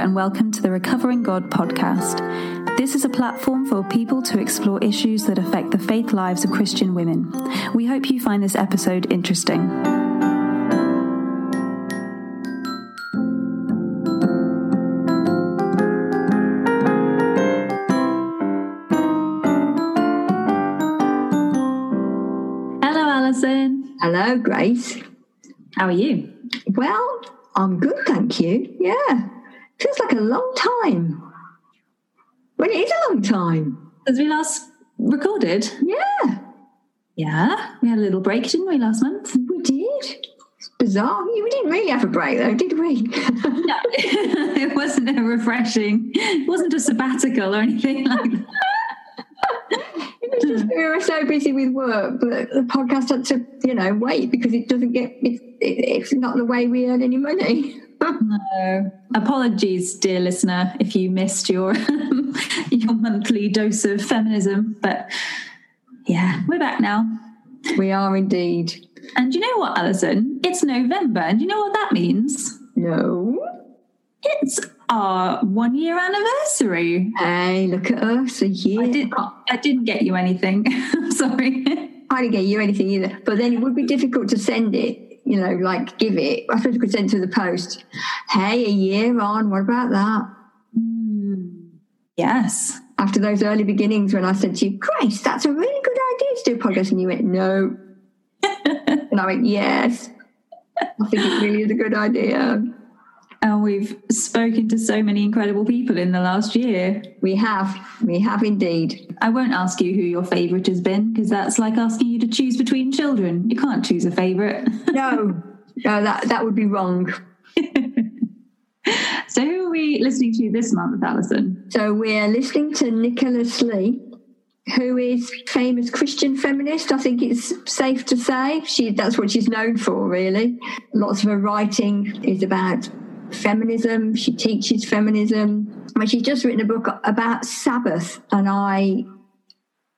and welcome to the Recovering God podcast. This is a platform for people to explore issues that affect the faith lives of Christian women. We hope you find this episode interesting. Hello, Alison. Hello, Grace. How are you? Well, I'm good, thank you. Yeah. Feels like a long time. Well, it is a long time. Since we last recorded? Yeah, Yeah, we had a little break, didn't we, last month? we did. It's bizarre. We didn't really have a break, though, did we? No, it wasn't a refreshing, it wasn't a sabbatical or anything like that. just we were so busy with work that the podcast had to, you know, wait because it doesn't get, it, it, it's not the way we earn any money. No. Apologies, dear listener, if you missed your your monthly dose of feminism. But yeah, we're back now. we are indeed. And you know what, Alison? It's November, and you know what that means? No. It's our one year anniversary. Hey, look at us, a year. I did I didn't get you anything. Sorry. I didn't get you anything either. But then it would be difficult to send it, you know, like give it. I suppose we could send to the post. Hey, a year on, what about that? Hmm. Yes. After those early beginnings when I said to you, Grace, that's a really good idea to do a podcast. And you went, no. and I went, yes. I think it really is a good idea. And we've spoken to so many incredible people in the last year. We have, we have indeed. I won't ask you who your favourite has been because that's like asking you to choose between children. You can't choose a favourite. No, no, that, that would be wrong. so, who are we listening to this month, Alison? So we're listening to Nicola Slee, who is famous Christian feminist. I think it's safe to say she that's what she's known for. Really, lots of her writing is about feminism. She teaches feminism. Mean, she's just written a book about Sabbath, and I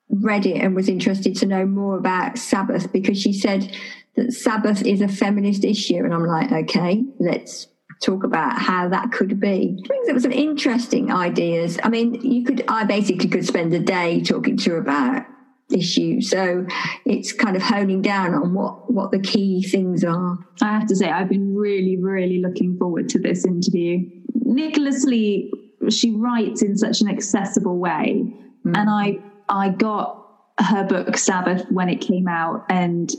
read it and was interested to know more about Sabbath because she said that Sabbath is a feminist issue, and I'm like, okay, let's talk about how that could be. I think there were some interesting ideas. I mean, you could, I basically could spend a day talking to her about issues. So it's kind of honing down on what, what the key things are. I have to say, I've been really, really looking forward to this interview. Nicola Slee, she writes in such an accessible way, mm. and I, I got her book Sabbath when it came out and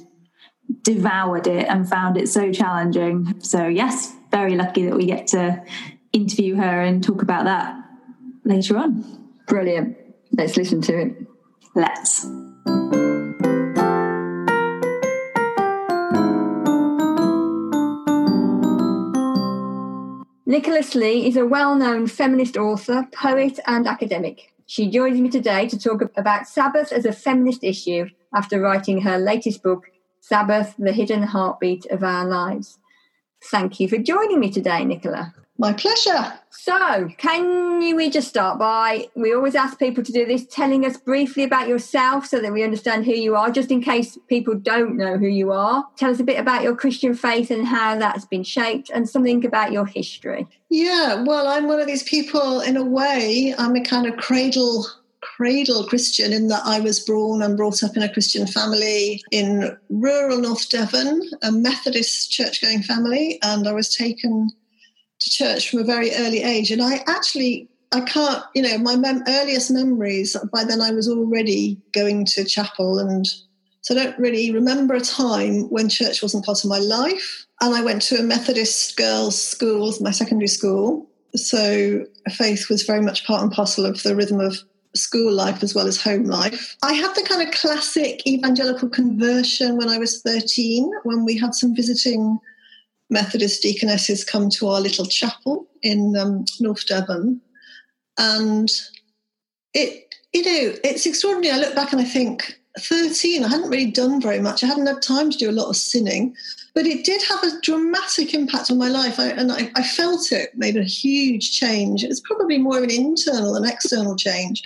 devoured it and found it so challenging. So yes, very lucky that we get to interview her and talk about that later on. Brilliant. Let's listen to it. Let's. Nicola Slee is a well known feminist author, poet, and academic. She joins me today to talk about Sabbath as a feminist issue after writing her latest book, Sabbath The Hidden Heartbeat of Our Lives. Thank you for joining me today, Nicola. My pleasure. So, can you, we just start by, we always ask people to do this, telling us briefly about yourself so that we understand who you are, just in case people don't know who you are. Tell us a bit about your Christian faith and how that's been shaped, and something about your history. Yeah, well, I'm one of these people in a way. I'm a kind of cradle cradle Christian in that I was born and brought up in a Christian family in rural North Devon, a Methodist church going family, and I was taken to church from a very early age. And I actually, I can't, you know, my mem- earliest memories, by then I was already going to chapel. And so I don't really remember a time when church wasn't part of my life. And I went to a Methodist girls' school, my secondary school. So faith was very much part and parcel of the rhythm of school life as well as home life. I had the kind of classic evangelical conversion when I was 13, when we had some visiting Methodist deaconesses come to our little chapel in um, North Devon. And it, you know, it's extraordinary. I look back and I think, 13, I hadn't really done very much. I hadn't had time to do a lot of sinning, but it did have a dramatic impact on my life. I, and I, I felt it made a huge change. It was probably more of an internal and external change,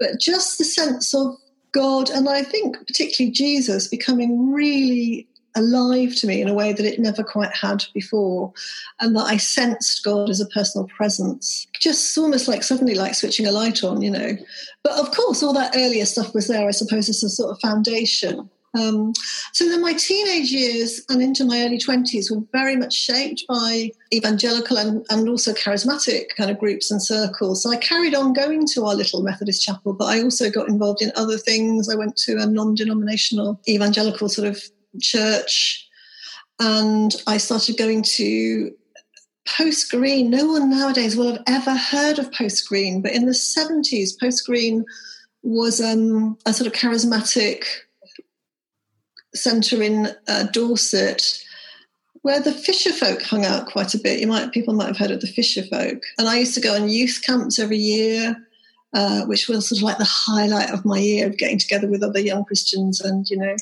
but just the sense of God, and I think particularly Jesus, becoming really alive to me in a way that it never quite had before, and that I sensed God as a personal presence. Just almost like suddenly like switching a light on, you know. But of course, all that earlier stuff was there, I suppose, as a sort of foundation. Um, so then my teenage years and into my early 20s were very much shaped by evangelical and, and also charismatic kind of groups and circles. So I carried on going to our little Methodist chapel, but I also got involved in other things. I went to a non denominational evangelical sort of church and I started going to Post Green. No one nowadays will have ever heard of Post Green, but in the 70s, Post Green was um, a sort of charismatic centre in uh, Dorset where the fisher folk hung out quite a bit. You might people might have heard of the fisher folk. And I used to go on youth camps every year, uh, which was sort of like the highlight of my year of getting together with other young Christians and you know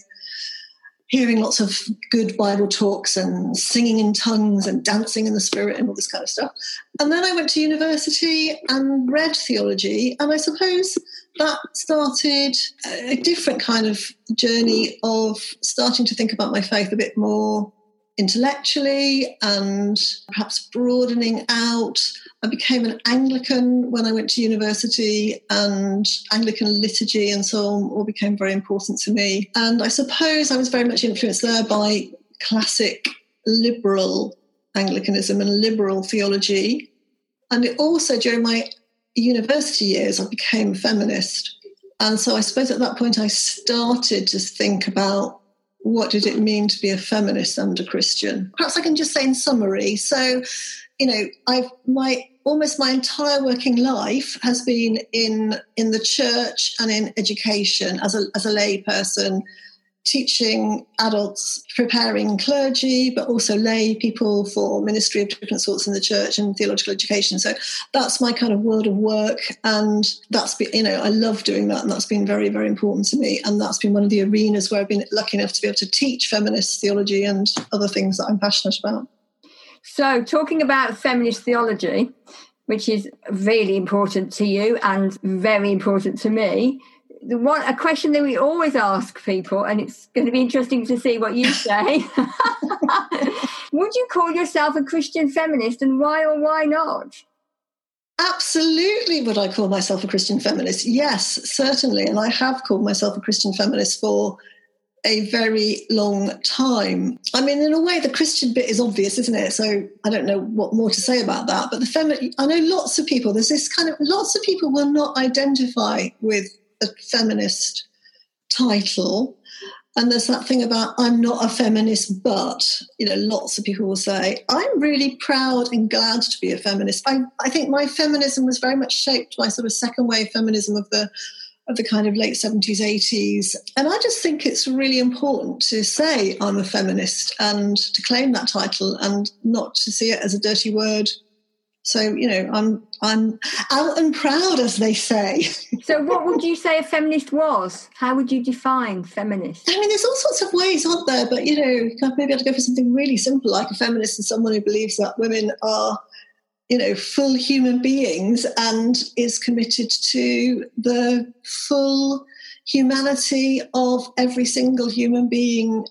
hearing lots of good Bible talks and singing in tongues and dancing in the spirit and all this kind of stuff. And then I went to university and read theology, and I suppose that started a different kind of journey of starting to think about my faith a bit more intellectually and perhaps broadening out. I became an Anglican when I went to university, and Anglican liturgy and so on all became very important to me. And I suppose I was very much influenced there by classic liberal Anglicanism and liberal theology. And it also during my university years, I became a feminist. And so I suppose at that point I started to think about what did it mean to be a feminist and a Christian? Perhaps I can just say in summary. So, you know, I've my almost my entire working life has been in in the church and in education as a as a lay person, teaching adults, preparing clergy, but also lay people for ministry of different sorts in the church and theological education. So that's my kind of world of work. And that's been, you know, I love doing that. And that's been very, very important to me. And that's been one of the arenas where I've been lucky enough to be able to teach feminist theology and other things that I'm passionate about. So, talking about feminist theology, which is really important to you and very important to me, the one a question that we always ask people, and it's going to be interesting to see what you say. Would you call yourself a Christian feminist, and why or why not? Absolutely, would I call myself a Christian feminist? Yes, certainly, and I have called myself a Christian feminist for a very long time. I mean, in a way, the Christian bit is obvious, isn't it? So I don't know what more to say about that. But the feminine, I know lots of people. There's this kind of lots of people will not identify with a feminist title. And there's that thing about I'm not a feminist, but you know, lots of people will say I'm really proud and glad to be a feminist. I, I think my feminism was very much shaped by sort of second wave feminism of the of the kind of late 70s, 80s. And I just think it's really important to say I'm a feminist and to claim that title and not to see it as a dirty word so you know, I'm I'm out and proud, as they say. so, what would you say a feminist was? How would you define feminist? I mean, there's all sorts of ways, aren't there? But you know, maybe I'd go for something really simple, like a feminist is someone who believes that women are, you know, full human beings and is committed to the full humanity of every single human being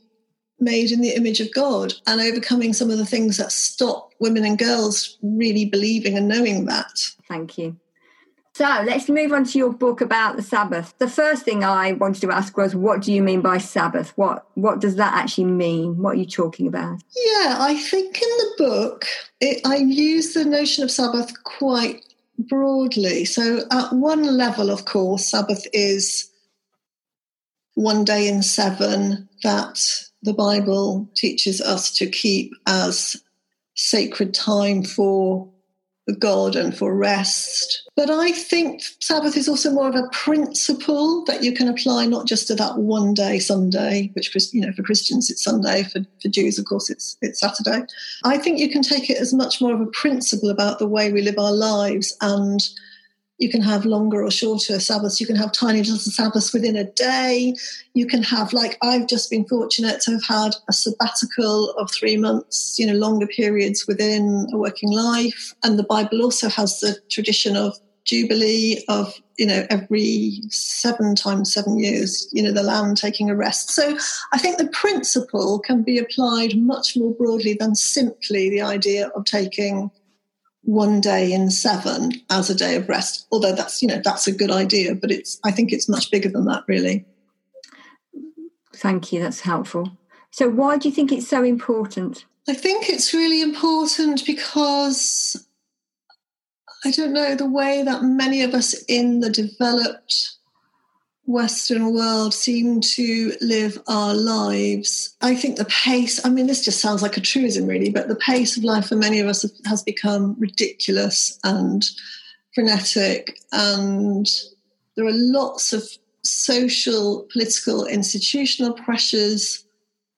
made in the image of God and overcoming some of the things that stop women and girls really believing and knowing that. Thank you. So let's move on to your book about the Sabbath. The first thing I wanted to ask was, what do you mean by Sabbath? What what does that actually mean? What are you talking about? Yeah, I think in the book it, I use the notion of Sabbath quite broadly. So at one level, of course, Sabbath is one day in seven that the Bible teaches us to keep as sacred time for God and for rest. But I think Sabbath is also more of a principle that you can apply not just to that one day, Sunday, which you know for Christians it's Sunday, for, for Jews, of course, it's it's Saturday. I think you can take it as much more of a principle about the way we live our lives and you can have longer or shorter Sabbaths. You can have tiny little Sabbaths within a day. You can have, like, I've just been fortunate to have had a sabbatical of three months, you know, longer periods within a working life. And the Bible also has the tradition of jubilee of you know every seven times seven years you know the land taking a rest so i think the principle can be applied much more broadly than simply the idea of taking one day in seven as a day of rest. Although that's you know that's a good idea but it's i think it's much bigger than that really. Thank you that's helpful. So why do you think it's so important? I think it's really important because i don't know the way that many of us in the developed Western world seem to live our lives. I think the pace, I mean, this just sounds like a truism, really, but the pace of life for many of us has become ridiculous and frenetic. And there are lots of social, political, institutional pressures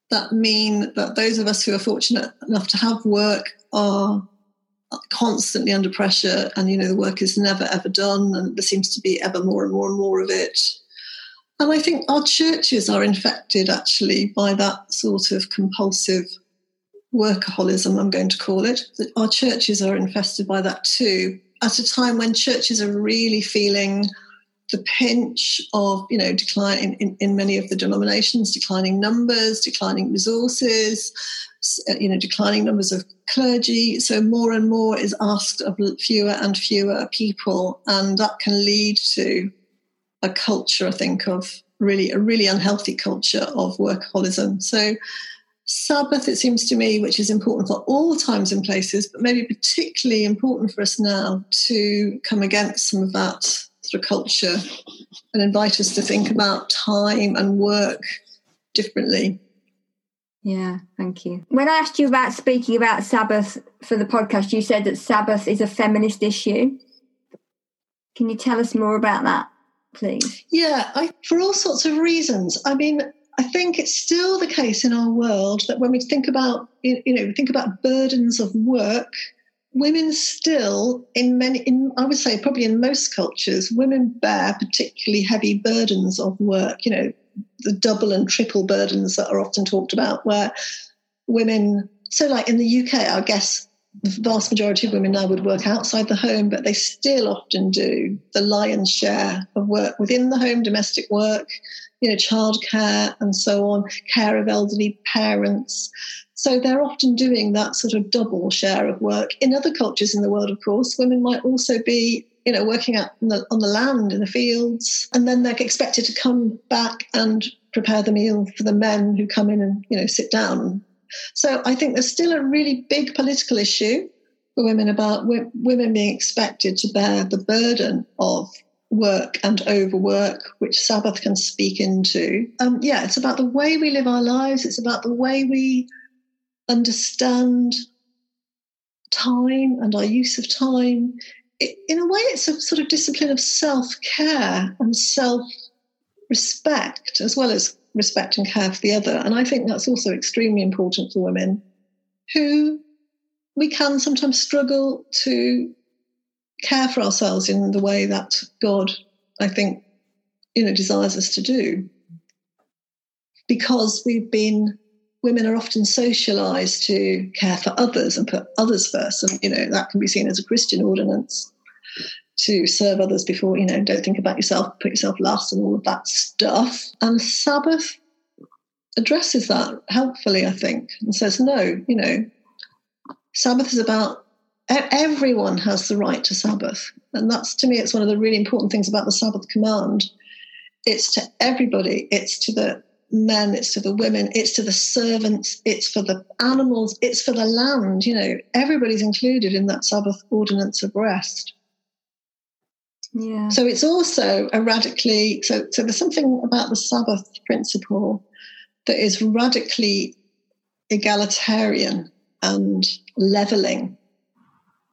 that mean that those of us who are fortunate enough to have work are constantly under pressure and you know the work is never ever done and there seems to be ever more and more and more of it and I think our churches are infected actually by that sort of compulsive workaholism, I'm going to call it. Our churches are infested by that too, at a time when churches are really feeling the pinch of, you know, decline in, in, in many of the denominations, declining numbers, declining resources, uh, you know, declining numbers of clergy. So more and more is asked of fewer and fewer people, and that can lead to a culture, I think, of really a really unhealthy culture of workaholism. So Sabbath, it seems to me, which is important for all times and places, but maybe particularly important for us now to come against some of that sort of culture and invite us to think about time and work differently. Yeah, thank you. When I asked you about speaking about Sabbath for the podcast, you said that Sabbath is a feminist issue. Can you tell us more about that? Yeah, I, for all sorts of reasons. I mean, I think it's still the case in our world that when we think about, you know, think about burdens of work, women still, in many, in, I would say probably in most cultures, women bear particularly heavy burdens of work. You know, the double and triple burdens that are often talked about, where women. So, like in the UK, I guess the vast majority of women now would work outside the home, but they still often do the lion's share of work within the home, domestic work, you know, childcare and so on, care of elderly parents. So they're often doing that sort of double share of work. In other cultures in the world, of course, women might also be, you know, working out on the, on the land in the fields, and then they're expected to come back and prepare the meal for the men who come in and, you know, sit down so I think there's still a really big political issue for women about women being expected to bear the burden of work and overwork, which Sabbath can speak into. Um, yeah, it's about the way we live our lives. It's about the way we understand time and our use of time. In a way, it's a sort of discipline of self care and self respect, as well as respect and care for the other. And I think that's also extremely important for women who we can sometimes struggle to care for ourselves in the way that God, I think, you know, desires us to do. Because we've been, women are often socialized to care for others and put others first. And, you know, that can be seen as a Christian ordinance to serve others before, you know, don't think about yourself, put yourself last, and all of that stuff. And Sabbath addresses that helpfully, I think, and says, no, you know, Sabbath is about everyone has the right to Sabbath. And that's to me, it's one of the really important things about the Sabbath command. It's to everybody, it's to the men, it's to the women, it's to the servants, it's for the animals, it's for the land. You know, everybody's included in that Sabbath ordinance of rest. Yeah. So it's also a radically so so there's something about the Sabbath principle that is radically egalitarian and leveling.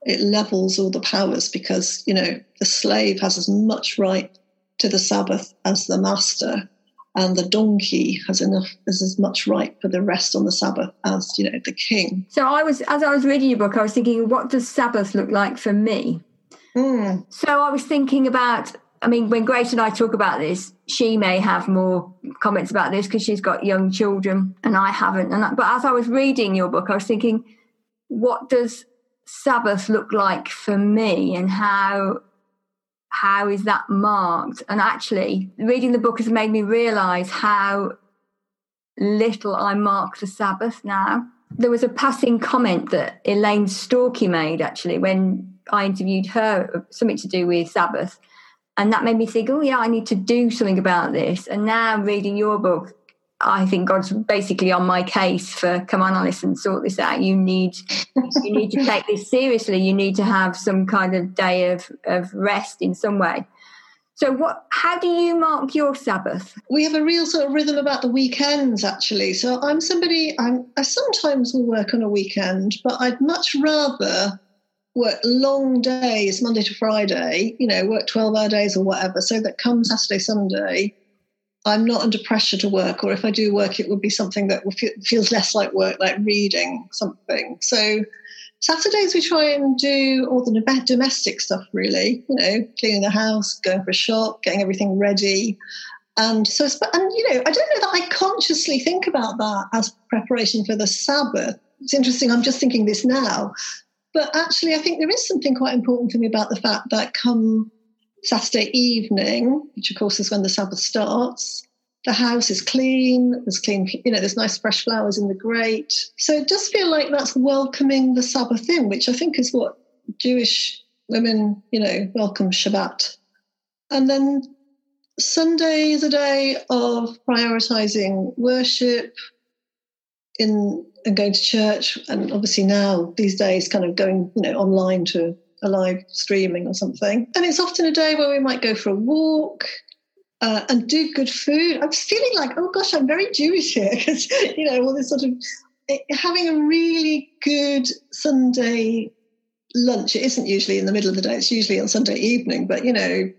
It levels all the powers because you know the slave has as much right to the Sabbath as the master, and the donkey has enough as as much right for the rest on the Sabbath as you know the king. So I was as I was reading your book, I was thinking, what does Sabbath look like for me? Mm. So I was thinking about, I mean, when Grace and I talk about this, she may have more comments about this because she's got young children and I haven't. And but as I was reading your book, I was thinking, what does Sabbath look like for me, and how how is that marked? And actually, reading the book has made me realize how little I mark the Sabbath now. There was a passing comment that Elaine Storkey made actually when I interviewed her, something to do with Sabbath. And that made me think, oh, yeah, I need to do something about this. And now reading your book, I think God's basically on my case for come on, Alison, sort this out. You need you need to take this seriously. You need to have some kind of day of, of rest in some way. So what how do you mark your Sabbath? We have a real sort of rhythm about the weekends actually. So I'm somebody I'm I sometimes will work on a weekend, but I'd much rather work long days, Monday to Friday, you know, work 12 hour days or whatever, so that come Saturday, Sunday, I'm not under pressure to work, or if I do work, it would be something that feels less like work, like reading something. So Saturdays we try and do all the domestic stuff, really. You know, cleaning the house, going for a shop, getting everything ready. And so, and you know, I don't know that I consciously think about that as preparation for the Sabbath. It's interesting. I'm just thinking this now, but actually, I think there is something quite important for me about the fact that come Saturday evening, which of course is when the Sabbath starts. The house is clean. There's clean, you know, there's nice fresh flowers in the grate. So it does feel like that's welcoming the Sabbath in, which I think is what Jewish women, you know, welcome Shabbat. And then Sunday is a day of prioritizing worship in and going to church, and obviously now these days, kind of going, you know, online to a live streaming or something. And it's often a day where we might go for a walk. Uh, and do good food. I'm feeling like, oh gosh, I'm very Jewish here because you know all this sort of eh, having a really good Sunday lunch. It isn't usually in the middle of the day; it's usually on Sunday evening. But you know,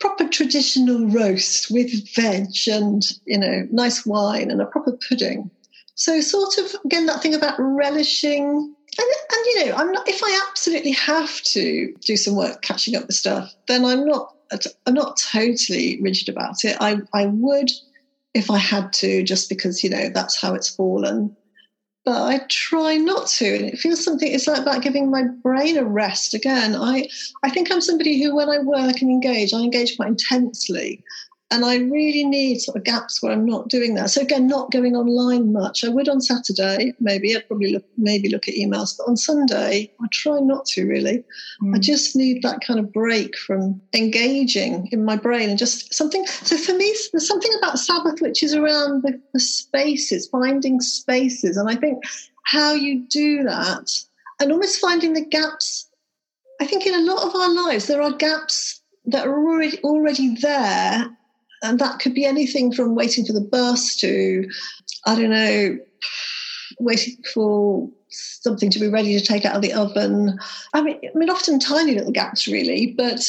proper traditional roast with veg and you know nice wine and a proper pudding. So sort of again that thing about relishing and, and you know, I'm not. If I absolutely have to do some work catching up with stuff, then I'm not. I'm not totally rigid about it. I I would, if I had to, just because you know that's how it's fallen. But I try not to, and it feels something. It's like about giving my brain a rest. Again, I I think I'm somebody who, when I work and engage, I engage quite intensely, and I really need sort of gaps where I'm not doing that. So again, not going online much. I would on Saturday, maybe I'd probably look, maybe look at emails, but on Sunday, I try not to really. Mm. I just need that kind of break from engaging in my brain and just something. So for me, there's something about Sabbath which is around the, the spaces, finding spaces, and I think how you do that and almost finding the gaps. I think in a lot of our lives there are gaps that are already already there and that could be anything from waiting for the bus to, I don't know, waiting for something to be ready to take out of the oven. I mean, I mean, often tiny little gaps, really, but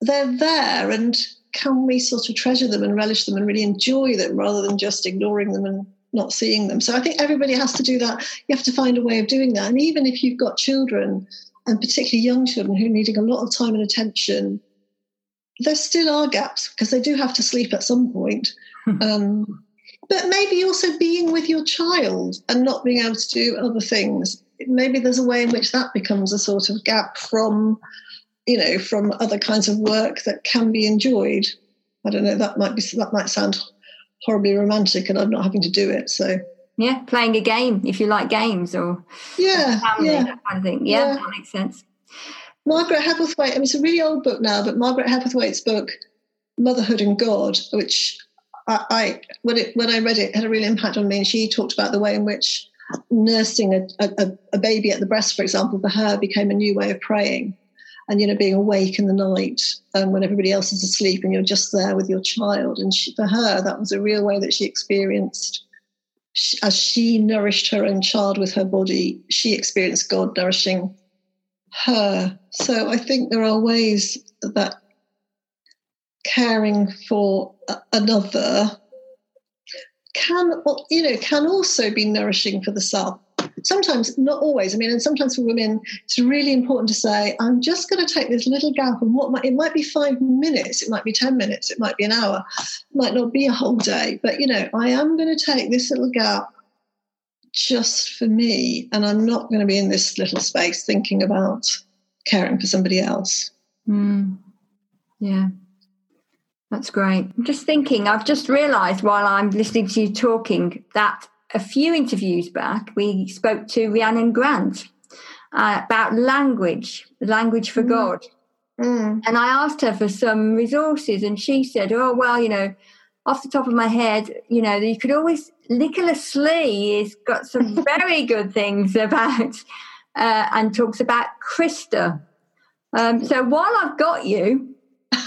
they're there, and can we sort of treasure them and relish them and really enjoy them rather than just ignoring them and not seeing them? So I think everybody has to do that. You have to find a way of doing that, and even if you've got children, and particularly young children who are needing a lot of time and attention there still are gaps because they do have to sleep at some point. Hmm. Um, but maybe also being with your child and not being able to do other things. Maybe there's a way in which that becomes a sort of gap from, you know, from other kinds of work that can be enjoyed. I don't know. That might be that might sound horribly romantic, and I'm not having to do it. So yeah, playing a game if you like games or yeah, family, yeah. that kind of thing. Yeah, yeah, that makes sense. Margaret Hebblethwaite, I mean, it's a really old book now, but Margaret Hebblethwaite's book, Motherhood and God, which I, I when, it, when I read it, had a real impact on me. And she talked about the way in which nursing a, a, a baby at the breast, for example, for her became a new way of praying. And, you know, being awake in the night um, when everybody else is asleep and you're just there with your child. And she, for her, that was a real way that she experienced as she nourished her own child with her body, she experienced God nourishing her. So I think there are ways that caring for another can you know can also be nourishing for the self sometimes not always i mean and sometimes for women it's really important to say i'm just going to take this little gap and what might, it might be five minutes it might be 10 minutes it might be an hour it might not be a whole day but you know i am going to take this little gap just for me and i'm not going to be in this little space thinking about caring for somebody else Mm. Yeah. That's great. I'm just thinking, I've just realised while I'm listening to you talking that a few interviews back, we spoke to Rhiannon Grant uh, about language, language for mm. God. Mm. And I asked her for some resources, and she said, Oh, well, you know, off the top of my head, you know, you could always, Nicola Slee has got some very good things about, uh, and talks about Christa. Um, so while I've got you,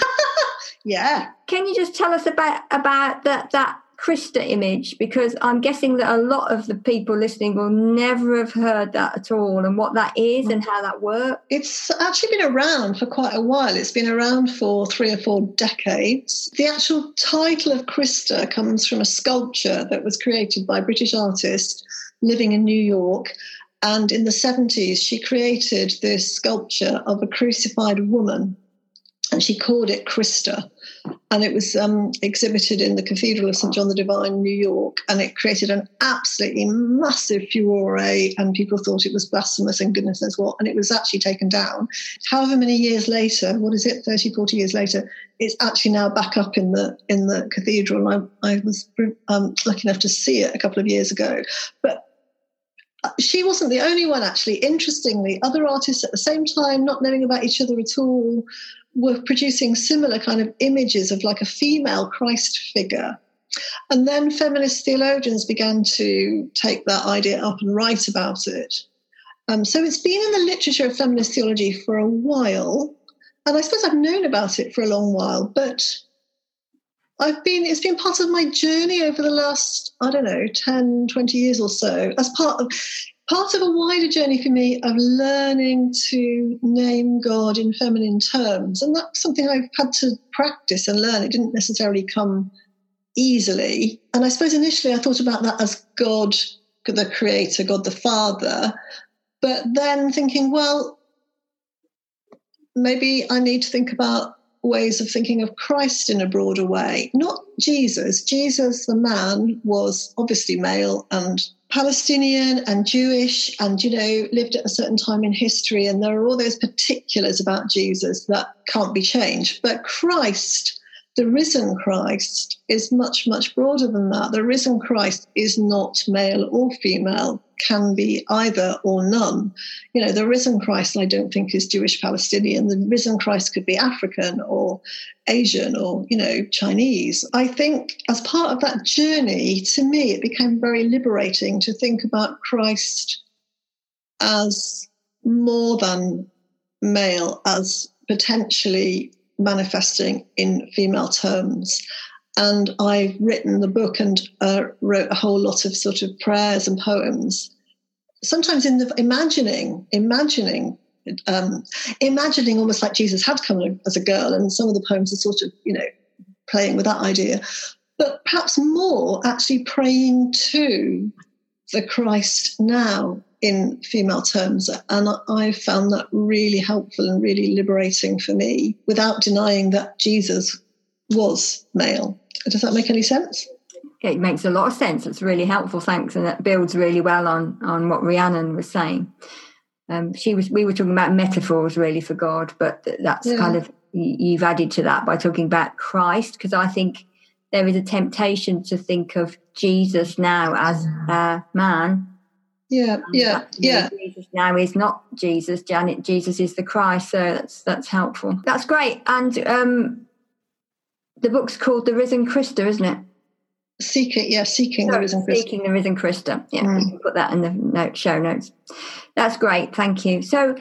yeah, can you just tell us about about that that Christa image because I'm guessing that a lot of the people listening will never have heard that at all and what that is and how that works. It's actually been around for quite a while. It's been around for three or four decades. The actual title of Christa comes from a sculpture that was created by a British artist living in New York. And in the 70s, she created this sculpture of a crucified woman and she called it Christa and it was um, exhibited in the Cathedral of St John the Divine, New York, and it created an absolutely massive furore, and people thought it was blasphemous and goodness knows what, and it was actually taken down. However many years later, what is it, 30, 40 years later, it's actually now back up in the in the cathedral. I, I was um, lucky enough to see it a couple of years ago, but she wasn't the only one actually interestingly other artists at the same time not knowing about each other at all were producing similar kind of images of like a female Christ figure. And then feminist theologians began to take that idea up and write about it. Um, so it's been in the literature of feminist theology for a while. And I suppose I've known about it for a long while, but I've been, it's been part of my journey over the last, I don't know, 10, 20 years or so, as part of, part of a wider journey for me of learning to name God in feminine terms. And that's something I've had to practice and learn. It didn't necessarily come easily. And I suppose initially I thought about that as God, the creator, God the Father. But then thinking, well, maybe I need to think about ways of thinking of Christ in a broader way, not Jesus. Jesus, the man, was obviously male and Palestinian and Jewish and, you know, lived at a certain time in history. And there are all those particulars about Jesus that can't be changed. But Christ, the risen Christ, is much, much broader than that. The risen Christ is not male or female can be either or none. You know, the risen Christ, I don't think, is Jewish Palestinian. The risen Christ could be African or Asian or, you know, Chinese. I think as part of that journey, to me, it became very liberating to think about Christ as more than male, as potentially manifesting in female terms and I've written the book and uh, wrote a whole lot of sort of prayers and poems. Sometimes in the imagining, imagining, um, imagining almost like Jesus had come as a girl, and some of the poems are sort of, you know, playing with that idea. But perhaps more actually praying to the Christ now in female terms. And I found that really helpful and really liberating for me without denying that Jesus was male. Does that make any sense? It makes a lot of sense. It's really helpful. Thanks, and that builds really well on on what Rhiannon was saying. Um, she was. We were talking about metaphors really for God, but that's yeah. kind of you've added to that by talking about Christ because I think there is a temptation to think of Jesus now as a man. Yeah, yeah, yeah. Jesus now is not Jesus. Janet, Jesus is the Christ. So that's that's helpful. That's great. And um, the book's called The Risen Christa, isn't it? Seeking, yeah, seeking Sorry, the risen Christa. Seeking the risen Christa. Yeah, mm. you can put that in the note, show notes. That's great. Thank you. So,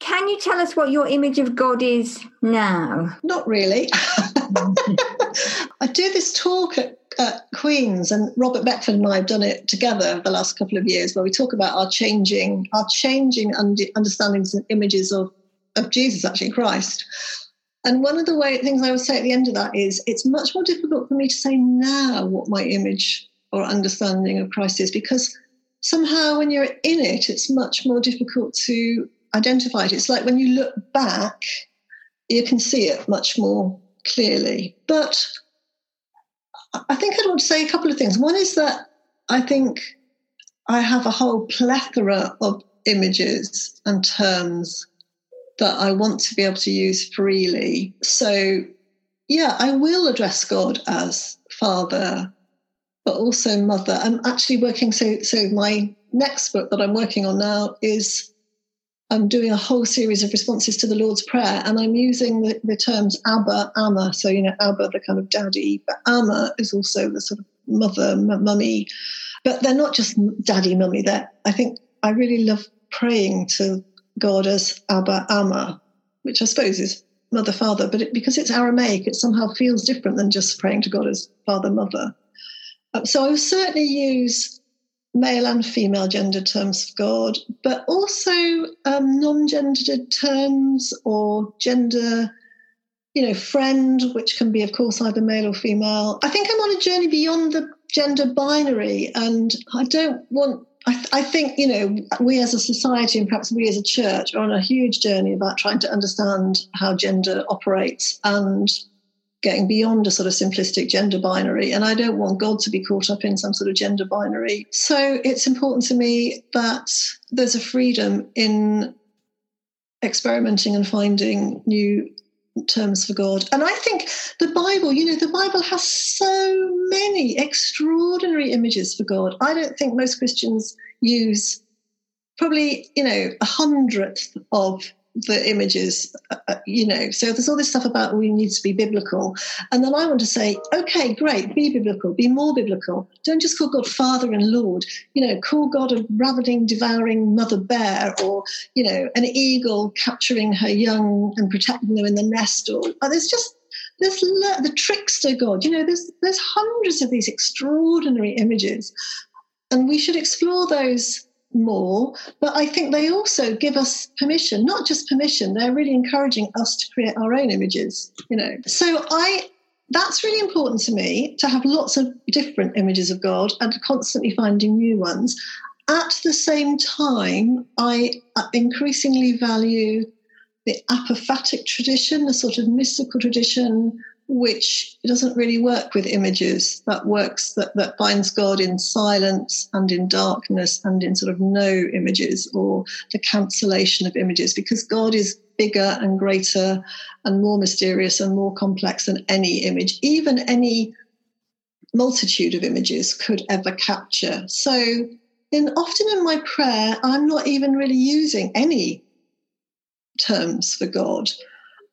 can you tell us what your image of God is now? Not really. I do this talk at, at, Queen's, and Robert Beckford and I have done it together the last couple of years, where we talk about our changing, our changing understandings and images of of Jesus, actually Christ. And one of the way, things I would say at the end of that is it's much more difficult for me to say now what my image or understanding of Christ is because somehow when you're in it, it's much more difficult to identify it. It's like when you look back, you can see it much more clearly. But I think I'd want to say a couple of things. One is that I think I have a whole plethora of images and terms that I want to be able to use freely. So, yeah, I will address God as Father, but also Mother. I'm actually working. So, so my next book that I'm working on now is I'm doing a whole series of responses to the Lord's Prayer, and I'm using the, the terms Abba, Amma. So, you know, Abba, the kind of daddy, but Amma is also the sort of mother, m- mummy. But they're not just daddy, mummy. They're, I think I really love praying to God as Abba, Amma, which I suppose is mother, father. But it, because it's Aramaic, it somehow feels different than just praying to God as father, mother. Um, so I will certainly use male and female gender terms for God, but also um, non-gendered terms or gender, you know, friend, which can be, of course, either male or female. I think I'm on a journey beyond the gender binary, and I don't want. I, th- I think you know we as a society and perhaps we as a church are on a huge journey about trying to understand how gender operates and getting beyond a sort of simplistic gender binary. And I don't want God to be caught up in some sort of gender binary. So it's important to me that there's a freedom in experimenting and finding new terms for God. And I think the Bible, you know, the Bible has so many extraordinary images for God. I don't think most Christians use probably, you know, a hundredth of the images, uh, uh, you know. So there's all this stuff about we need to be biblical. And then I want to say, okay, great, be biblical, be more biblical. Don't just call God Father and Lord. You know, call God a ravening, devouring mother bear or, you know, an eagle capturing her young and protecting them in the nest. Or there's just there's the trickster God. You know, there's there's hundreds of these extraordinary images. And we should explore those more, but I think they also give us permission, not just permission, they're really encouraging us to create our own images, you know. So I that's really important to me to have lots of different images of God and constantly finding new ones. At the same time, I uh, increasingly value the apophatic tradition, the sort of mystical tradition which doesn't really work with images that works that, that finds god in silence and in darkness and in sort of no images or the cancellation of images because god is bigger and greater and more mysterious and more complex than any image. Even any multitude of images could ever capture. So in often in my prayer i'm not even really using any terms for god.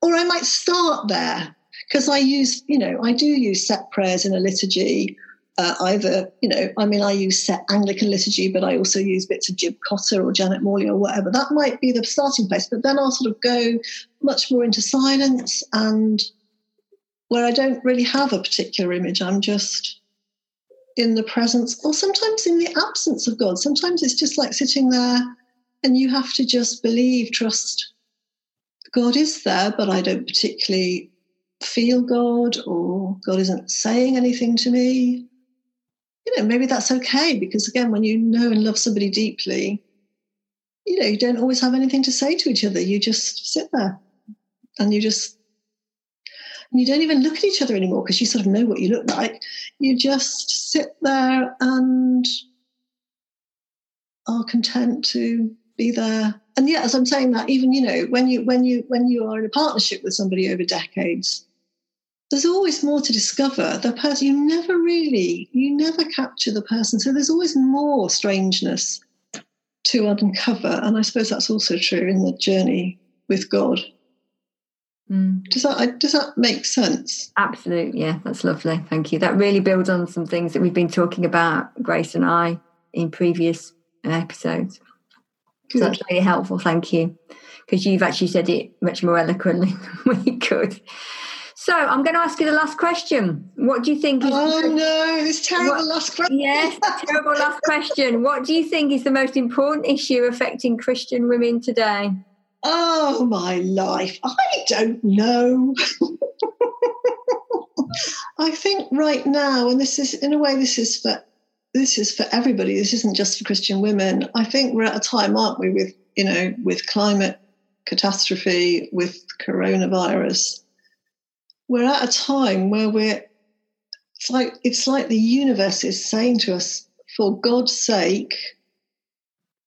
Or i might start there because I use, you know, I do use set prayers in a liturgy. Uh, either, you know, I mean, I use set Anglican liturgy, but I also use bits of Jim Cotter or Janet Morley or whatever. That might be the starting place, but then I'll sort of go much more into silence and where I don't really have a particular image. I'm just in the presence or sometimes in the absence of God. Sometimes it's just like sitting there and you have to just believe, trust God is there, but I don't particularly feel God or God isn't saying anything to me, you know, maybe that's okay because again, when you know and love somebody deeply, you know, you don't always have anything to say to each other. You just sit there and you just, and you don't even look at each other anymore because you sort of know what you look like. You just sit there and are content to be there. And yet, as I'm saying that, even you know, when you when you when you are in a partnership with somebody over decades, there's always more to discover. The person you never really, you never capture the person. So there's always more strangeness to uncover. And I suppose that's also true in the journey with God. Mm. Does that does that make sense? Absolutely, yeah, that's lovely. Thank you. That really builds on some things that we've been talking about, Grace and I, in previous episodes. So that's really helpful. Thank you, because you've actually said it much more eloquently than we could. So I'm going to ask you the last question. What do you think is? Oh the, no, this terrible what, last question. Yes, terrible last question. What do you think is the most important issue affecting Christian women today? Oh my life, I don't know. I think right now, and this is in a way, this is for this is for everybody. This isn't just for Christian women. I think we're at a time, aren't we, with you know, with climate catastrophe, with coronavirus, we're at a time where we're it's like it's like the universe is saying to us for god's sake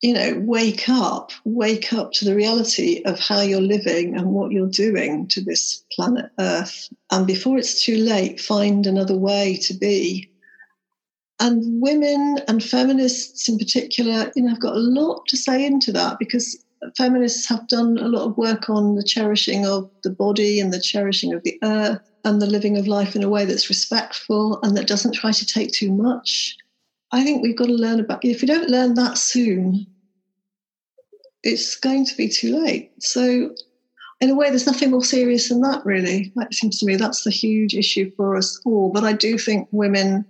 you know, wake up, wake up to the reality of how you're living and what you're doing to this planet Earth. And before it's too late, find another way to be. And women and feminists in particular, you know, I've got a lot to say into that because feminists have done a lot of work on the cherishing of the body and the cherishing of the earth and the living of life in a way that's respectful and that doesn't try to take too much I think we've got to learn about, if we don't learn that soon, it's going to be too late. So, in a way, there's nothing more serious than that, really. It seems to me that's the huge issue for us all. But I do think women,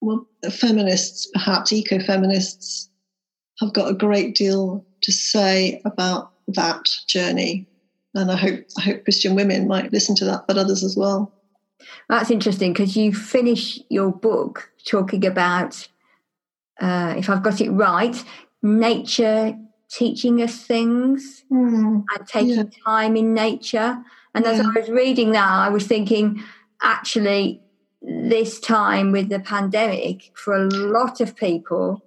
well, feminists, perhaps eco feminists, have got a great deal to say about that journey. And I hope, I hope Christian women might listen to that, but others as well. That's interesting because you finish your book talking about, uh, if I've got it right, nature teaching us things mm, and taking yeah. time in nature. And yeah. as I was reading that, I was thinking, actually, this time with the pandemic, for a lot of people,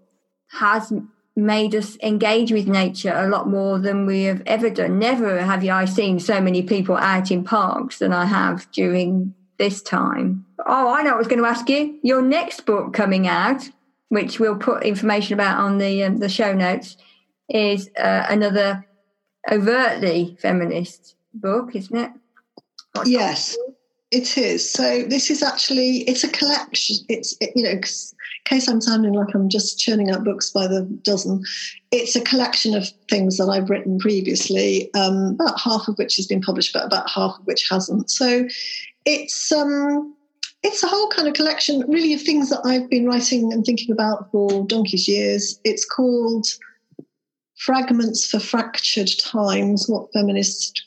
has made us engage with nature a lot more than we have ever done. Never have I seen so many people out in parks than I have during this time. Oh, I know I was going to ask you. Your next book coming out, which we'll put information about on the um, the show notes, is uh, another overtly feminist book, isn't it? What's yes, it is. So this is actually it's a collection. It's it, you know, case I'm sounding like I'm just churning out books by the dozen, it's a collection of things that I've written previously. Um, about half of which has been published, but about half of which hasn't. So it's um, it's a whole kind of collection, really, of things that I've been writing and thinking about for donkey's years. It's called Fragments for Fractured Times: What Feminist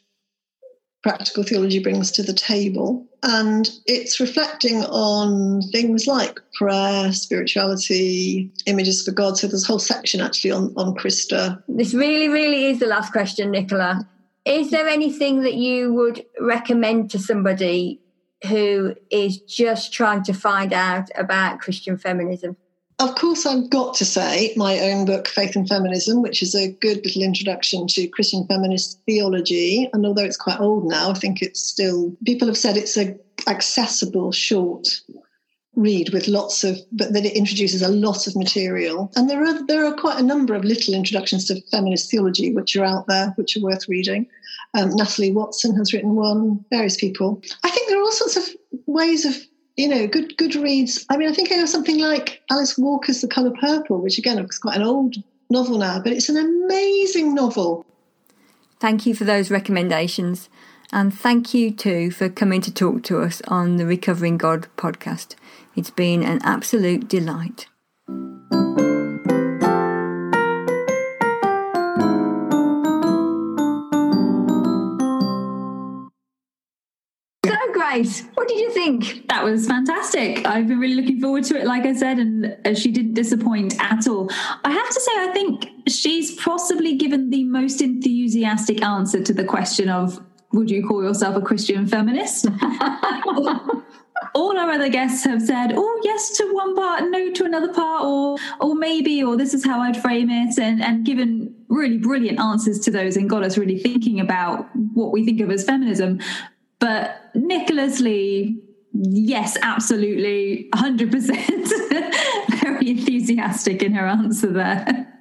Practical Theology Brings to the Table, and it's reflecting on things like prayer, spirituality, images for God. So there's a whole section actually on on Christa. This really, really is the last question, Nicola. Is there anything that you would recommend to somebody who is just trying to find out about Christian feminism? Of course, I've got to say my own book, Faith and Feminism, which is a good little introduction to Christian feminist theology. And although it's quite old now, I think it's still, people have said it's a accessible, short read with lots of but that it introduces a lot of material. And there are there are quite a number of little introductions to feminist theology which are out there which are worth reading. Um, natalie watson has written one various people. I think there are all sorts of ways of you know good good reads. I mean i think i have something like alice walker's the color purple which again is quite an old novel now but it's an amazing novel. Thank you for those recommendations. And thank you too for coming to talk to us on the recovering god podcast. It's been an absolute delight. Grace, what did you think? That was fantastic. I've been really looking forward to it, like I said, and uh, she didn't disappoint at all. I have to say, I think she's possibly given the most enthusiastic answer to the question of would you call yourself a Christian feminist? all our other guests have said, "Oh, yes to one part, no to another part, or or maybe, or this is how I'd frame it," and and given really brilliant answers to those, and got us really thinking about what we think of as feminism. But Nicola Slee, yes, absolutely, hundred percent, very enthusiastic in her answer there.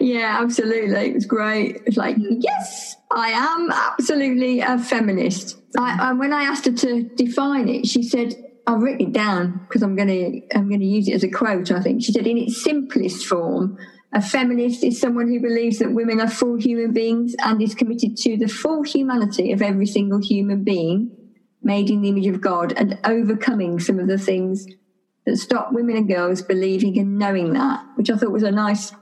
Yeah, absolutely. It was great. It's like, hmm. yes, I am absolutely a feminist. I, hmm. I, when I asked her to define it, she said, I've written it down because I'm going to I'm going to use it as a quote. I think she said, in its simplest form, a feminist is someone who believes that women are full human beings and is committed to the full humanity of every single human being made in the image of God and overcoming some of the things that stop women and girls believing and knowing that, which I thought was a nice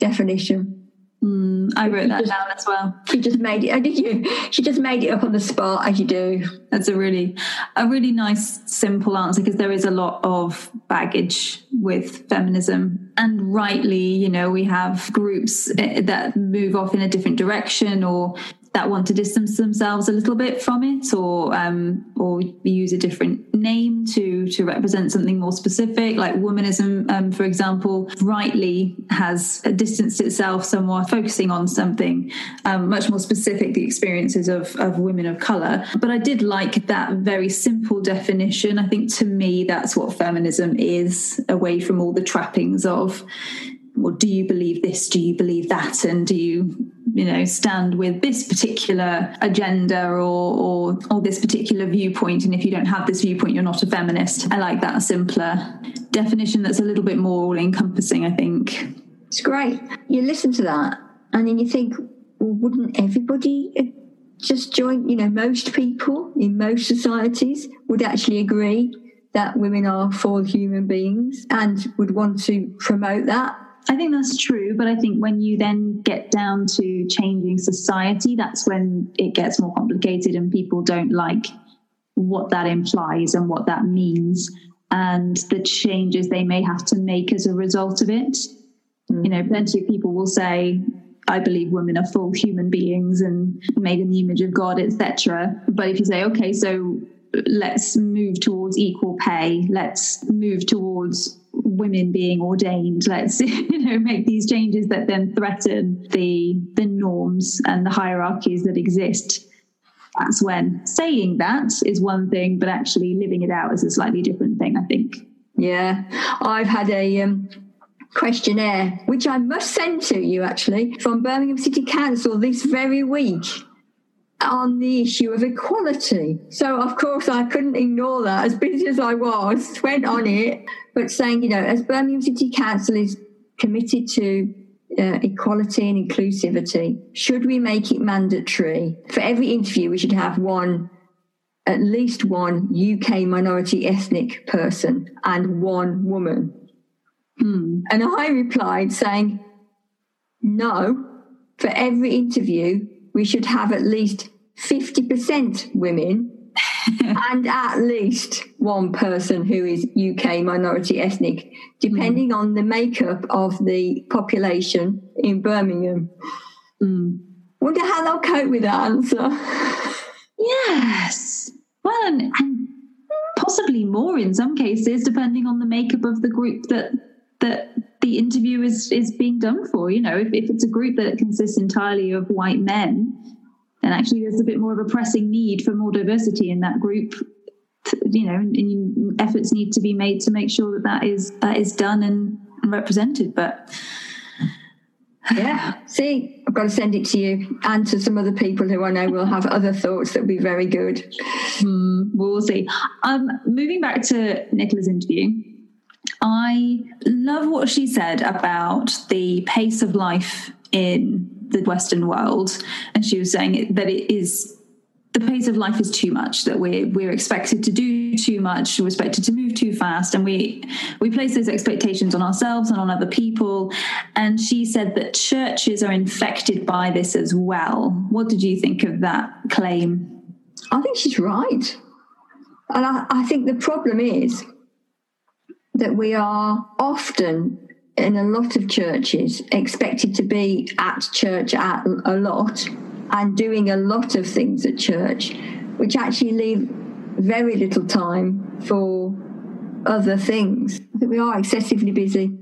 definition. Mm, I wrote that just, down as well. She just made it. Did you? She just made it up on the spot, as you do. That's a really, a really nice, simple answer because there is a lot of baggage with feminism, and rightly, you know, we have groups eh, that move off in a different direction, or that want to distance themselves a little bit from it or um, or use a different name to to represent something more specific? Like womanism um, for example rightly has distanced itself somewhat focusing on something um, much more specific the experiences of, of women of color. But i did like that very simple definition. I think to me that's what feminism is away from all the trappings of well do you believe this? Do you believe that? And do you you know stand with this particular agenda or, or or this particular viewpoint. And if you don't have this viewpoint you're not a feminist. I like that simpler definition that's a little bit more all encompassing i think. It's great. You listen to that and then you think well wouldn't everybody uh, just join you know most people in most societies would actually agree that women are full human beings and would want to promote that I think that's true, but I think when you then get down to changing society, that's when it gets more complicated and people don't like what that implies and what that means and the changes they may have to make as a result of it. Mm. You know, plenty of people will say, I believe women are full human beings and made in the image of God, etc. But if you say, okay, so let's move towards equal pay, let's move towards women being ordained let's you know make these changes that then threaten the the norms and the hierarchies that exist. That's when saying that is one thing but actually living it out is a slightly different thing i think. Yeah. I've had a um, questionnaire which i must send to you actually from birmingham city council this very week on the issue of equality. So, of course, I couldn't ignore that. As busy as I was, went on it, but saying, you know, as Birmingham City Council is committed to uh, equality and inclusivity, should we make it mandatory for every interview? We should have one, at least one UK minority ethnic person and one woman. Hmm. And I replied saying, no, for every interview, we should have at least 50% women and at least one person who is UK minority ethnic, depending mm. on the makeup of the population in Birmingham. Mm. Wonder how they'll cope with that answer. yes. Well, and, and possibly more in some cases, depending on the makeup of the group that that the interview is is being done for. You know, if, if it's a group that consists entirely of white men, then actually there's a bit more of a pressing need for more diversity in that group. You know, and efforts need to be made to make sure that that is that is done and, and represented. But yeah, see, I've got to send it to you and to some other people who I know will have other thoughts that will be very good. Mm, we'll see. Um, moving back to Nicola's interview, I love what she said about the pace of life in the Western world. And she was saying that it is the pace of life is too much that we're we're expected to do too much we're expected to move too fast and we we place those expectations on ourselves and on other people. And she said that churches are infected by this as well. What did you think of that claim? I think she's right. And i, I think the problem is that we are often in a lot of churches expected to be at church at a lot and doing a lot of things at church, which actually leave very little time for other things. I think we are excessively busy.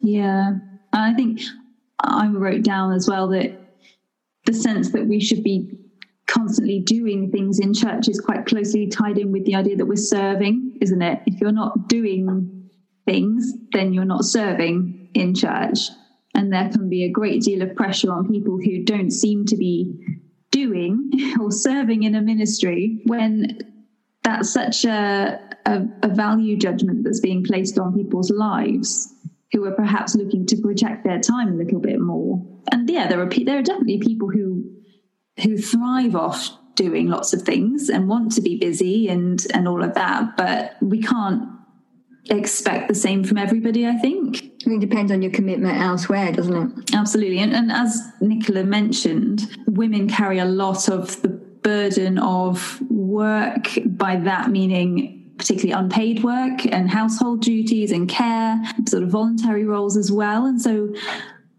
Yeah. I think I wrote down as well that the sense that we should be constantly doing things in church is quite closely tied in with the idea that we're serving, isn't it? If you're not doing things, then you're not serving in church. And there can be a great deal of pressure on people who don't seem to be doing or serving in a ministry when that's such a, a, a value judgment that's being placed on people's lives who are perhaps looking to project their time a little bit more. And yeah, there are there are definitely people who who thrive off doing lots of things and want to be busy and and all of that, but we can't expect the same from everybody, I think. It depends on your commitment elsewhere, doesn't it? Absolutely. And, and as Nicola mentioned, women carry a lot of the burden of work, by that meaning particularly unpaid work and household duties and care, sort of voluntary roles as well. And so,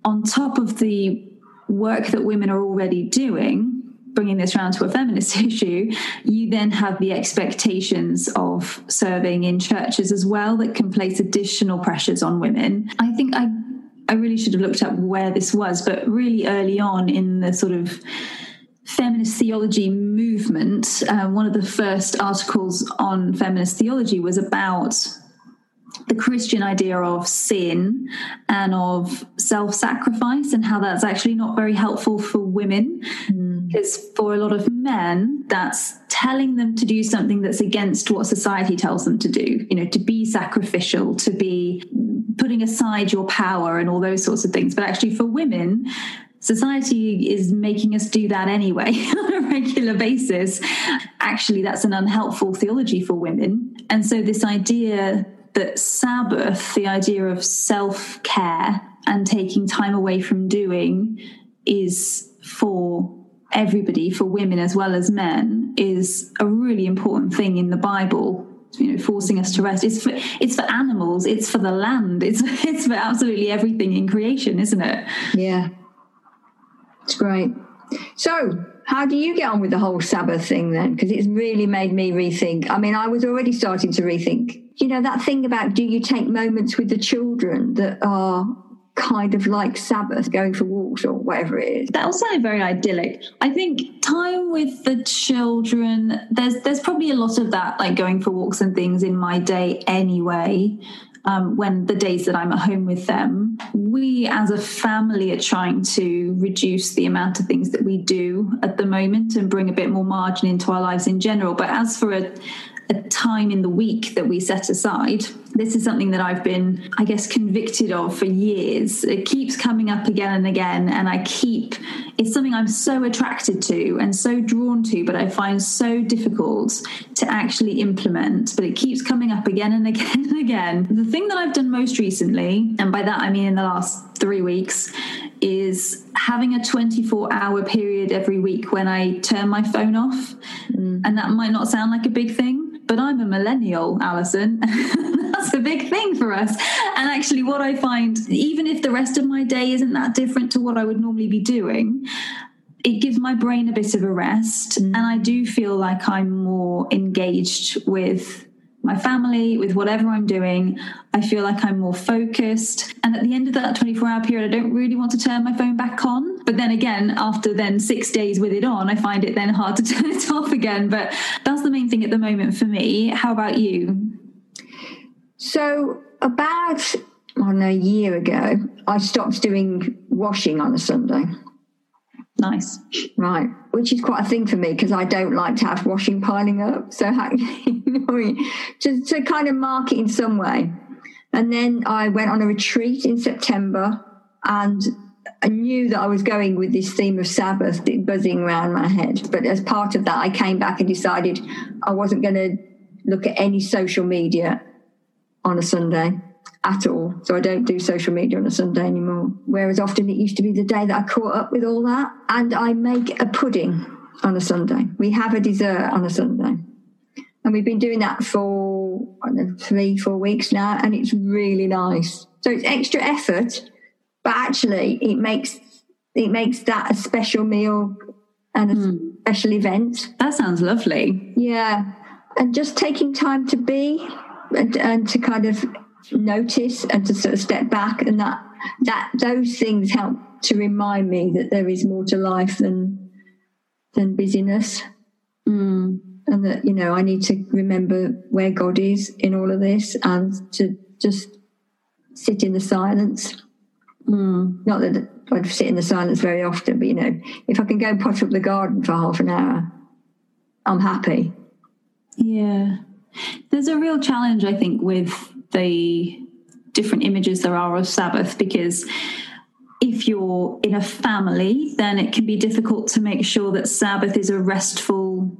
on top of the work that women are already doing, bringing this around to a feminist issue, you then have the expectations of serving in churches as well that can place additional pressures on women. I think I I really should have looked up where this was, but really early on in the sort of feminist theology movement, uh, one of the first articles on feminist theology was about the Christian idea of sin and of self sacrifice and how that's actually not very helpful for women. Mm. Because for a lot of men, that's telling them to do something that's against what society tells them to do, you know, to be sacrificial, to be putting aside your power and all those sorts of things. But actually, for women, society is making us do that anyway on a regular basis. Actually, that's an unhelpful theology for women. And so, this idea that Sabbath, the idea of self care and taking time away from doing, is for everybody, for women as well as men, is a really important thing in the Bible. You know, forcing us to rest. It's for it's for animals. It's for the land. It's it's for absolutely everything in creation, isn't it? Yeah, it's great. So, how do you get on with the whole Sabbath thing then? Because it's really made me rethink. I mean, I was already starting to rethink, you know, that thing about do you take moments with the children that are kind of like Sabbath, going for walks or whatever it is. That all sounded very idyllic. I think time with the children, there's there's probably a lot of that, like going for walks and things in my day anyway um, when the days that I'm at home with them, we as a family are trying to reduce the amount of things that we do at the moment and bring a bit more margin into our lives in general. But as for a, a time in the week that we set aside. This is something that I've been, I guess, convicted of for years. It keeps coming up again and again, and I keep, it's something I'm so attracted to and so drawn to, but I find so difficult to actually implement. But it keeps coming up again and again and again. The thing that I've done most recently, and by that I mean in the last three weeks, is having a 24 hour period every week when I turn my phone off. Mm. And that might not sound like a big thing, but I'm a millennial, Alison. That's a big thing for us. And actually, what I find, even if the rest of my day isn't that different to what I would normally be doing, it gives my brain a bit of a rest. Mm. And I do feel like I'm more engaged with my family, with whatever I'm doing. I feel like I'm more focused. And at the end of that 24 hour period, I don't really want to turn my phone back on. But then again, after then six days with it on, I find it then hard to turn it off again. But that's the main thing at the moment for me. How about you? So, about, I don't know, a year ago, I stopped doing washing on a Sunday. Nice. Right. Which is quite a thing for me because I don't like to have washing piling up. So, you know, to, to kind of mark it in some way. And then I went on a retreat in September and I knew that I was going with this theme of Sabbath buzzing around my head. But as part of that, I came back and decided I wasn't going to look at any social media on a Sunday at all. So I don't do social media on a Sunday anymore. Whereas often it used to be the day that I caught up with all that. And I make a pudding on a Sunday. We have a dessert on a Sunday. And we've been doing that for know, three, four weeks now, and it's really nice. So it's extra effort, but actually it makes it makes that a special meal and a mm. special event. That sounds lovely. Yeah. And just taking time to be and, and to kind of notice and to sort of step back and that that those things help to remind me that there is more to life than than busyness mm. and that you know i need to remember where god is in all of this and to just sit in the silence mm. not that i sit in the silence very often but you know if i can go and pot up the garden for half an hour i'm happy yeah there's a real challenge i think with the different images there are of Sabbath because if you're in a family, then it can be difficult to make sure that Sabbath is a restful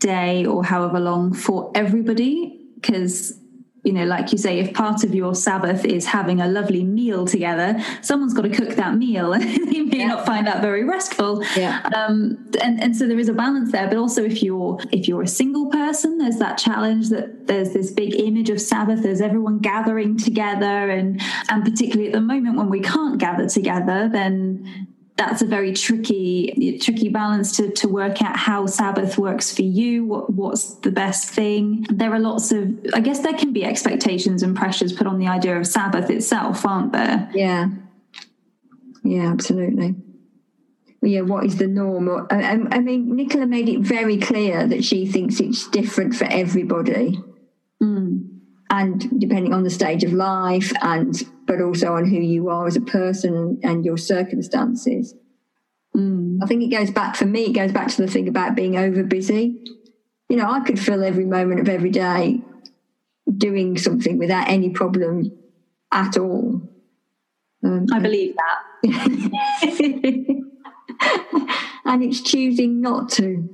day or however long for everybody because you know, like you say, if part of your Sabbath is having a lovely meal together, someone's got to cook that meal, and they may yeah. not find that very restful. Yeah. Um, and and so there is a balance there. But also, if you're if you're a single person, there's that challenge that there's this big image of Sabbath. There's everyone gathering together, and and particularly at the moment when we can't gather together, then that's a very tricky tricky balance to, to work out how sabbath works for you what what's the best thing. There are lots of i guess there can be expectations and pressures put on the idea of sabbath itself aren't there? Yeah. Yeah absolutely. Yeah what is the norm? I, I mean nicola made it very clear that she thinks it's different for everybody. And depending on the stage of life and but also on who you are as a person and your circumstances. Mm. I think it goes back for me, it goes back to the thing about being over busy. You know, I could fill every moment of every day doing something without any problem at all. Um, I believe that. and it's choosing not to,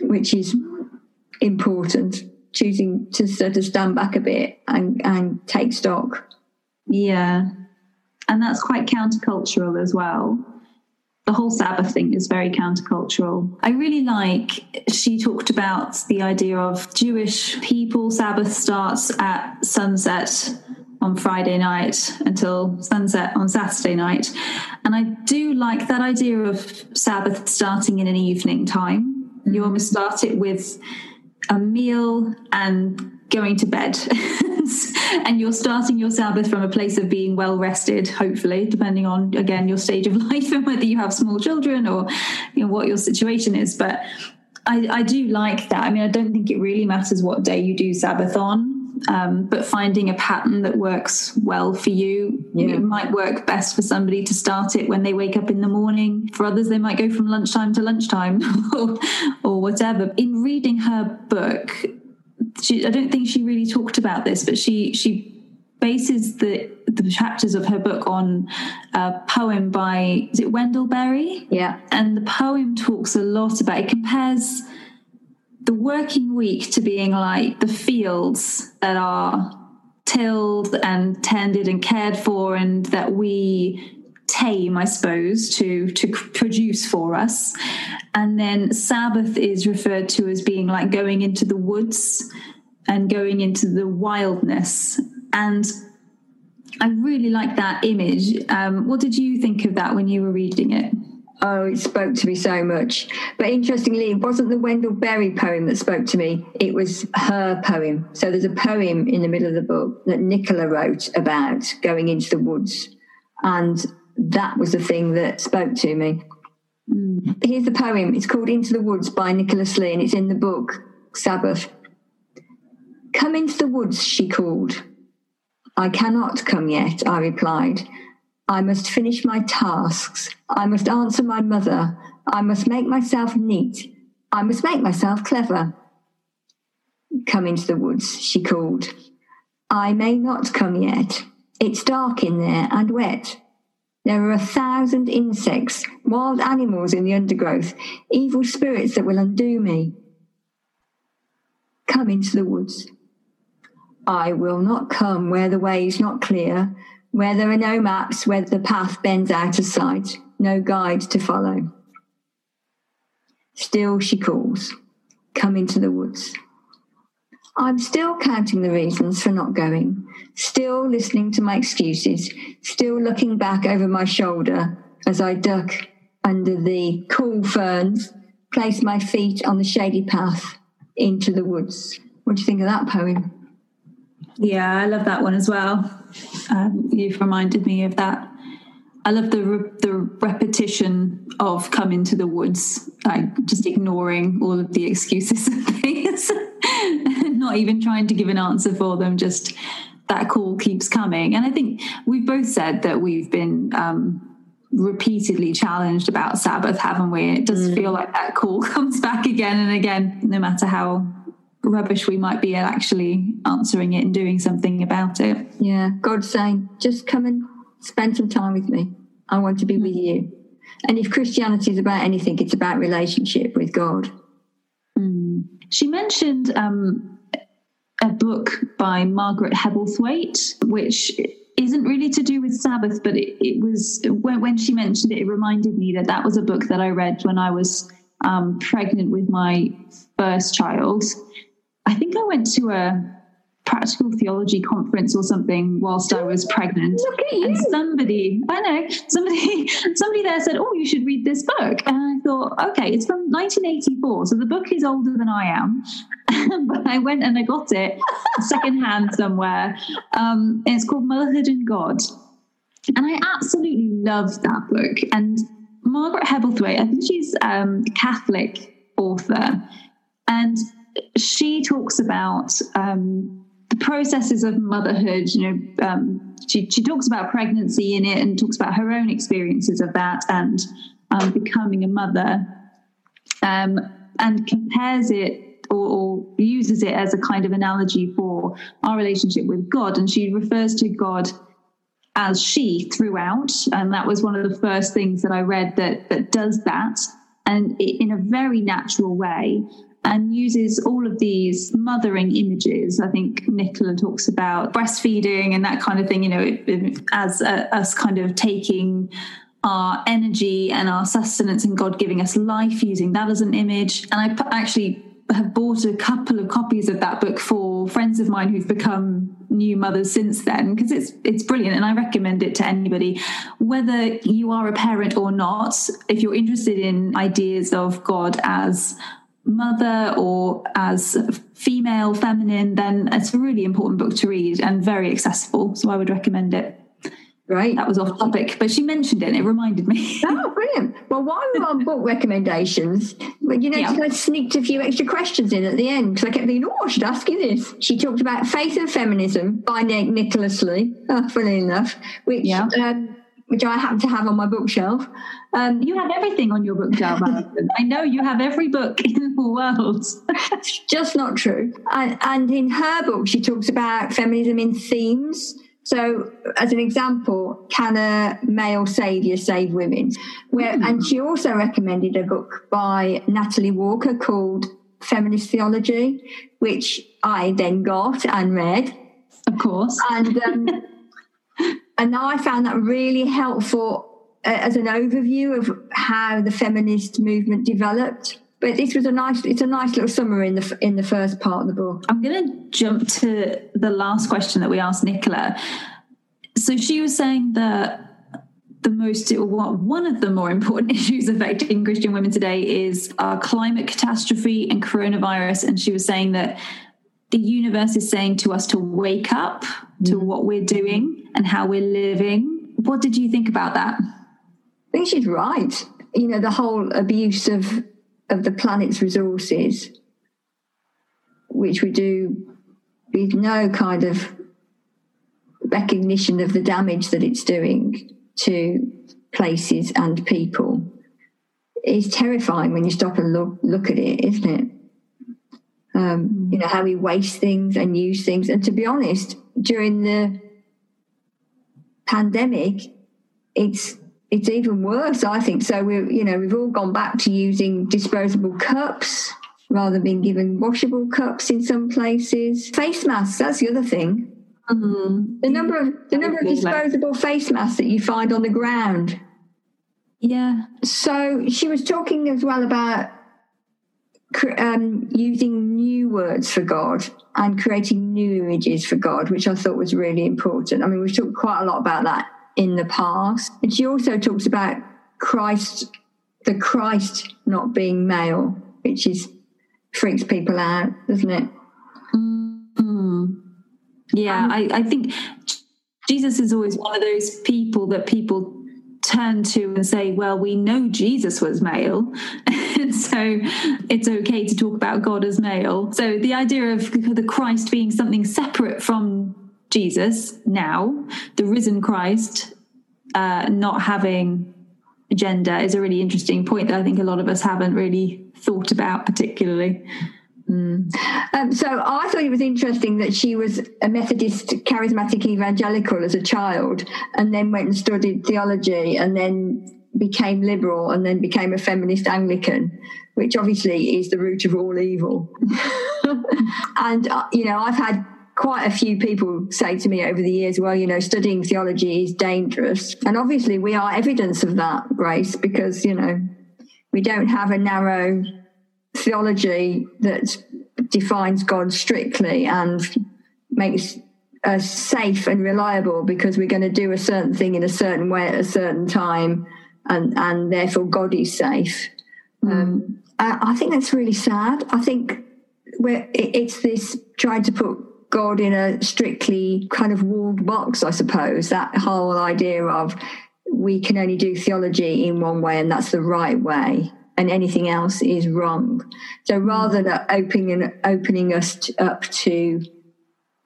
which is important choosing to sort of stand back a bit and, and take stock. Yeah. And that's quite countercultural as well. The whole Sabbath thing is very countercultural. I really like, she talked about the idea of Jewish people, Sabbath starts at sunset on Friday night until sunset on Saturday night. And I do like that idea of Sabbath starting in an evening time. You mm-hmm. almost start it with a meal and going to bed. and you're starting your Sabbath from a place of being well rested, hopefully, depending on, again, your stage of life and whether you have small children or you know, what your situation is. But I, I do like that. I mean, I don't think it really matters what day you do Sabbath on um, but finding a pattern that works well for you. Yeah. It might work best for somebody to start it when they wake up in the morning. For others, they might go from lunchtime to lunchtime or, or whatever. In reading her book, she, I don't think she really talked about this, but she she bases the the chapters of her book on a poem by is it Wendell Berry? Yeah, and the poem talks a lot about it compares the working week to being like the fields that are tilled and tended and cared for and that we tame i suppose to to produce for us. And then sabbath is referred to as being like going into the woods and going into the wildness. And i really like that image. Um, what did you think of that when you were reading it Oh, it spoke to me so much. But interestingly, it wasn't the Wendell Berry poem that spoke to me, it was her poem. So there's a poem in the middle of the book that Nicola wrote about going into the woods. And that was the thing that spoke to me. Mm. Here's the poem. It's called Into the Woods by Nicola Slee, and it's in the book Sabbath. Come into the woods, she called. I cannot come yet, I replied. I must finish my tasks. I must answer my mother. I must make myself neat. I must make myself clever. Come into the woods, she called. I may not come yet. It's dark in there and wet. There are a thousand insects, wild animals in the undergrowth, evil spirits that will undo me. Come into the woods. I will not come where the way is not clear, where there are no maps, where the path bends out of sight, no guide to follow. Still she calls, come into the woods. I'm still counting the reasons for not going, still listening to my excuses, still looking back over my shoulder as I duck under the cool ferns, place my feet on the shady path into the woods. What do you think of that poem? Yeah, I love that one as well. Um, you've reminded me of that. I love the re- the repetition of come into the woods, like just ignoring all of the excuses and things, not even trying to give an answer for them. Just that call keeps coming, and I think we've both said that we've been um, repeatedly challenged about Sabbath, haven't we? It does mm. feel like that call comes back again and again, no matter how rubbish we might be at actually answering it and doing something about it. Yeah, God's saying, just come and spend some time with me. I want to be with you. And if Christianity is about anything, it's about relationship with God. Mm. She mentioned um, a book by Margaret Hebblethwaite, which isn't really to do with Sabbath, but it, it was when, when, she mentioned it, it reminded me that that was a book that I read when I was um, pregnant with my first child. I think I went to a practical theology conference or something whilst I was pregnant. And somebody, I know, somebody, somebody there said, "Oh, you should read this book." And I thought, okay, it's from 1984, so the book is older than I am. but I went and I got it secondhand somewhere. Um, and it's called Motherhood and God, and I absolutely love that book. And Margaret Hebblethwaite, I think she's um, a Catholic author, and she talks about um, the processes of motherhood, you know, um, she, she talks about pregnancy in it and talks about her own experiences of that and um, becoming a mother um, and compares it or, or, uses it as a kind of analogy for our relationship with God. And she refers to God as she throughout. And that was one of the first things that I read that, that does that and in a very natural way and uses all of these mothering images. I think Nicola talks about breastfeeding and that kind of thing, you know, as a, us kind of taking our energy and our sustenance and God giving us life using that as an image. And I actually have bought a couple of copies of that book for friends of mine who've become new mothers since then because it's it's brilliant and I recommend it to anybody whether you are a parent or not if you're interested in ideas of God as mother or as female, feminine, then it's a really important book to read and very accessible. So I would recommend it. Right. That was off topic, but she mentioned it and it reminded me. oh, brilliant. Well, while we're on book recommendations, you know, yeah. I sneaked a few extra questions in at the end because I kept thinking, oh, I should ask you this. She talked about Faith and Feminism by Nick Nicola Slee, oh, funny enough, which yeah. um, which I happen to have on my bookshelf. Um, you have everything on your bookshelf, Alison. I know you have every book in the world. Just not true. And, and in her book, she talks about feminism in themes. So, as an example, can a male savior save women? Where, mm. And she also recommended a book by Natalie Walker called Feminist Theology, which I then got and read. Of course. And um, and I found that really helpful uh, as an overview of how the feminist movement developed. But this was a nice, it's a nice little summary in the in the first part of the book. I'm going to jump to the last question that we asked Nicola. So she was saying that the most one of the more important issues affecting Christian women today is our climate catastrophe and coronavirus. And she was saying that the universe is saying to us to wake up to mm. what we're doing and how we're living. What did you think about that? I think she's right. You know, the whole abuse of of the planet's resources, which we do with no kind of recognition of the damage that it's doing to places and people, is terrifying when you stop and look look at it, isn't it? Um, you know how we waste things and use things, and to be honest, during the pandemic, it's it's even worse, I think. So we, you know, we've all gone back to using disposable cups rather than being given washable cups in some places. Face masks, that's the other thing. Mm-hmm. The number of the number of disposable face masks that you find on the ground. Yeah. So she was talking as well about um, using new words for God and creating new images for God, which I thought was really important. I mean, we've talked quite a lot about that in the past. And she also talks about Christ, the Christ not being male, which is freaks people out, doesn't it? Mm-hmm. Yeah, um, I, I think Jesus is always one of those people that people turn to and say, well, we know Jesus was male. so it's okay to talk about God as male. So the idea of the Christ being something separate from Jesus now, the risen Christ, uh, not having gender is a really interesting point that I think a lot of us haven't really thought about particularly. Mm. Um, so I thought it was interesting that she was a Methodist charismatic evangelical as a child and then went and studied theology and then became liberal and then became a feminist Anglican, which obviously is the root of all evil. and, uh, you know, I've had quite a few people say to me over the years, well, you know, studying theology is dangerous. And obviously we are evidence of that, Grace, because, you know, we don't have a narrow theology that defines God strictly and makes us safe and reliable because we're going to do a certain thing in a certain way at a certain time, and and therefore God is safe. Mm. Um, I, I, think that's really sad. I think where it, it's this trying to put God in a strictly kind of walled box, I suppose. That whole idea of we can only do theology in one way and that's the right way and anything else is wrong. So rather than opening opening us up to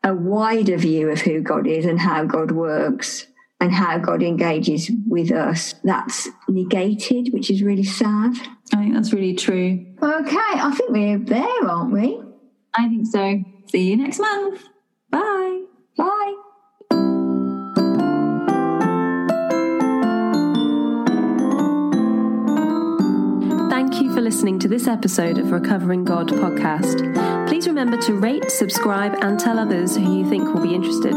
a wider view of who God is and how God works and how God engages with us, that's negated, which is really sad. I think that's really true. Okay, I think we're there, aren't we? I think so. See you next month. Bye. Bye. Thank you for listening to this episode of Recovering God podcast. Please remember to rate, subscribe, and tell others who you think will be interested.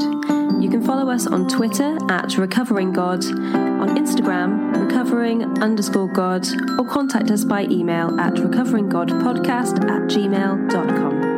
You can follow us on Twitter at Recovering God, on Instagram, recovering underscore God, or contact us by email at recoveringgodpodcast at gmail.com.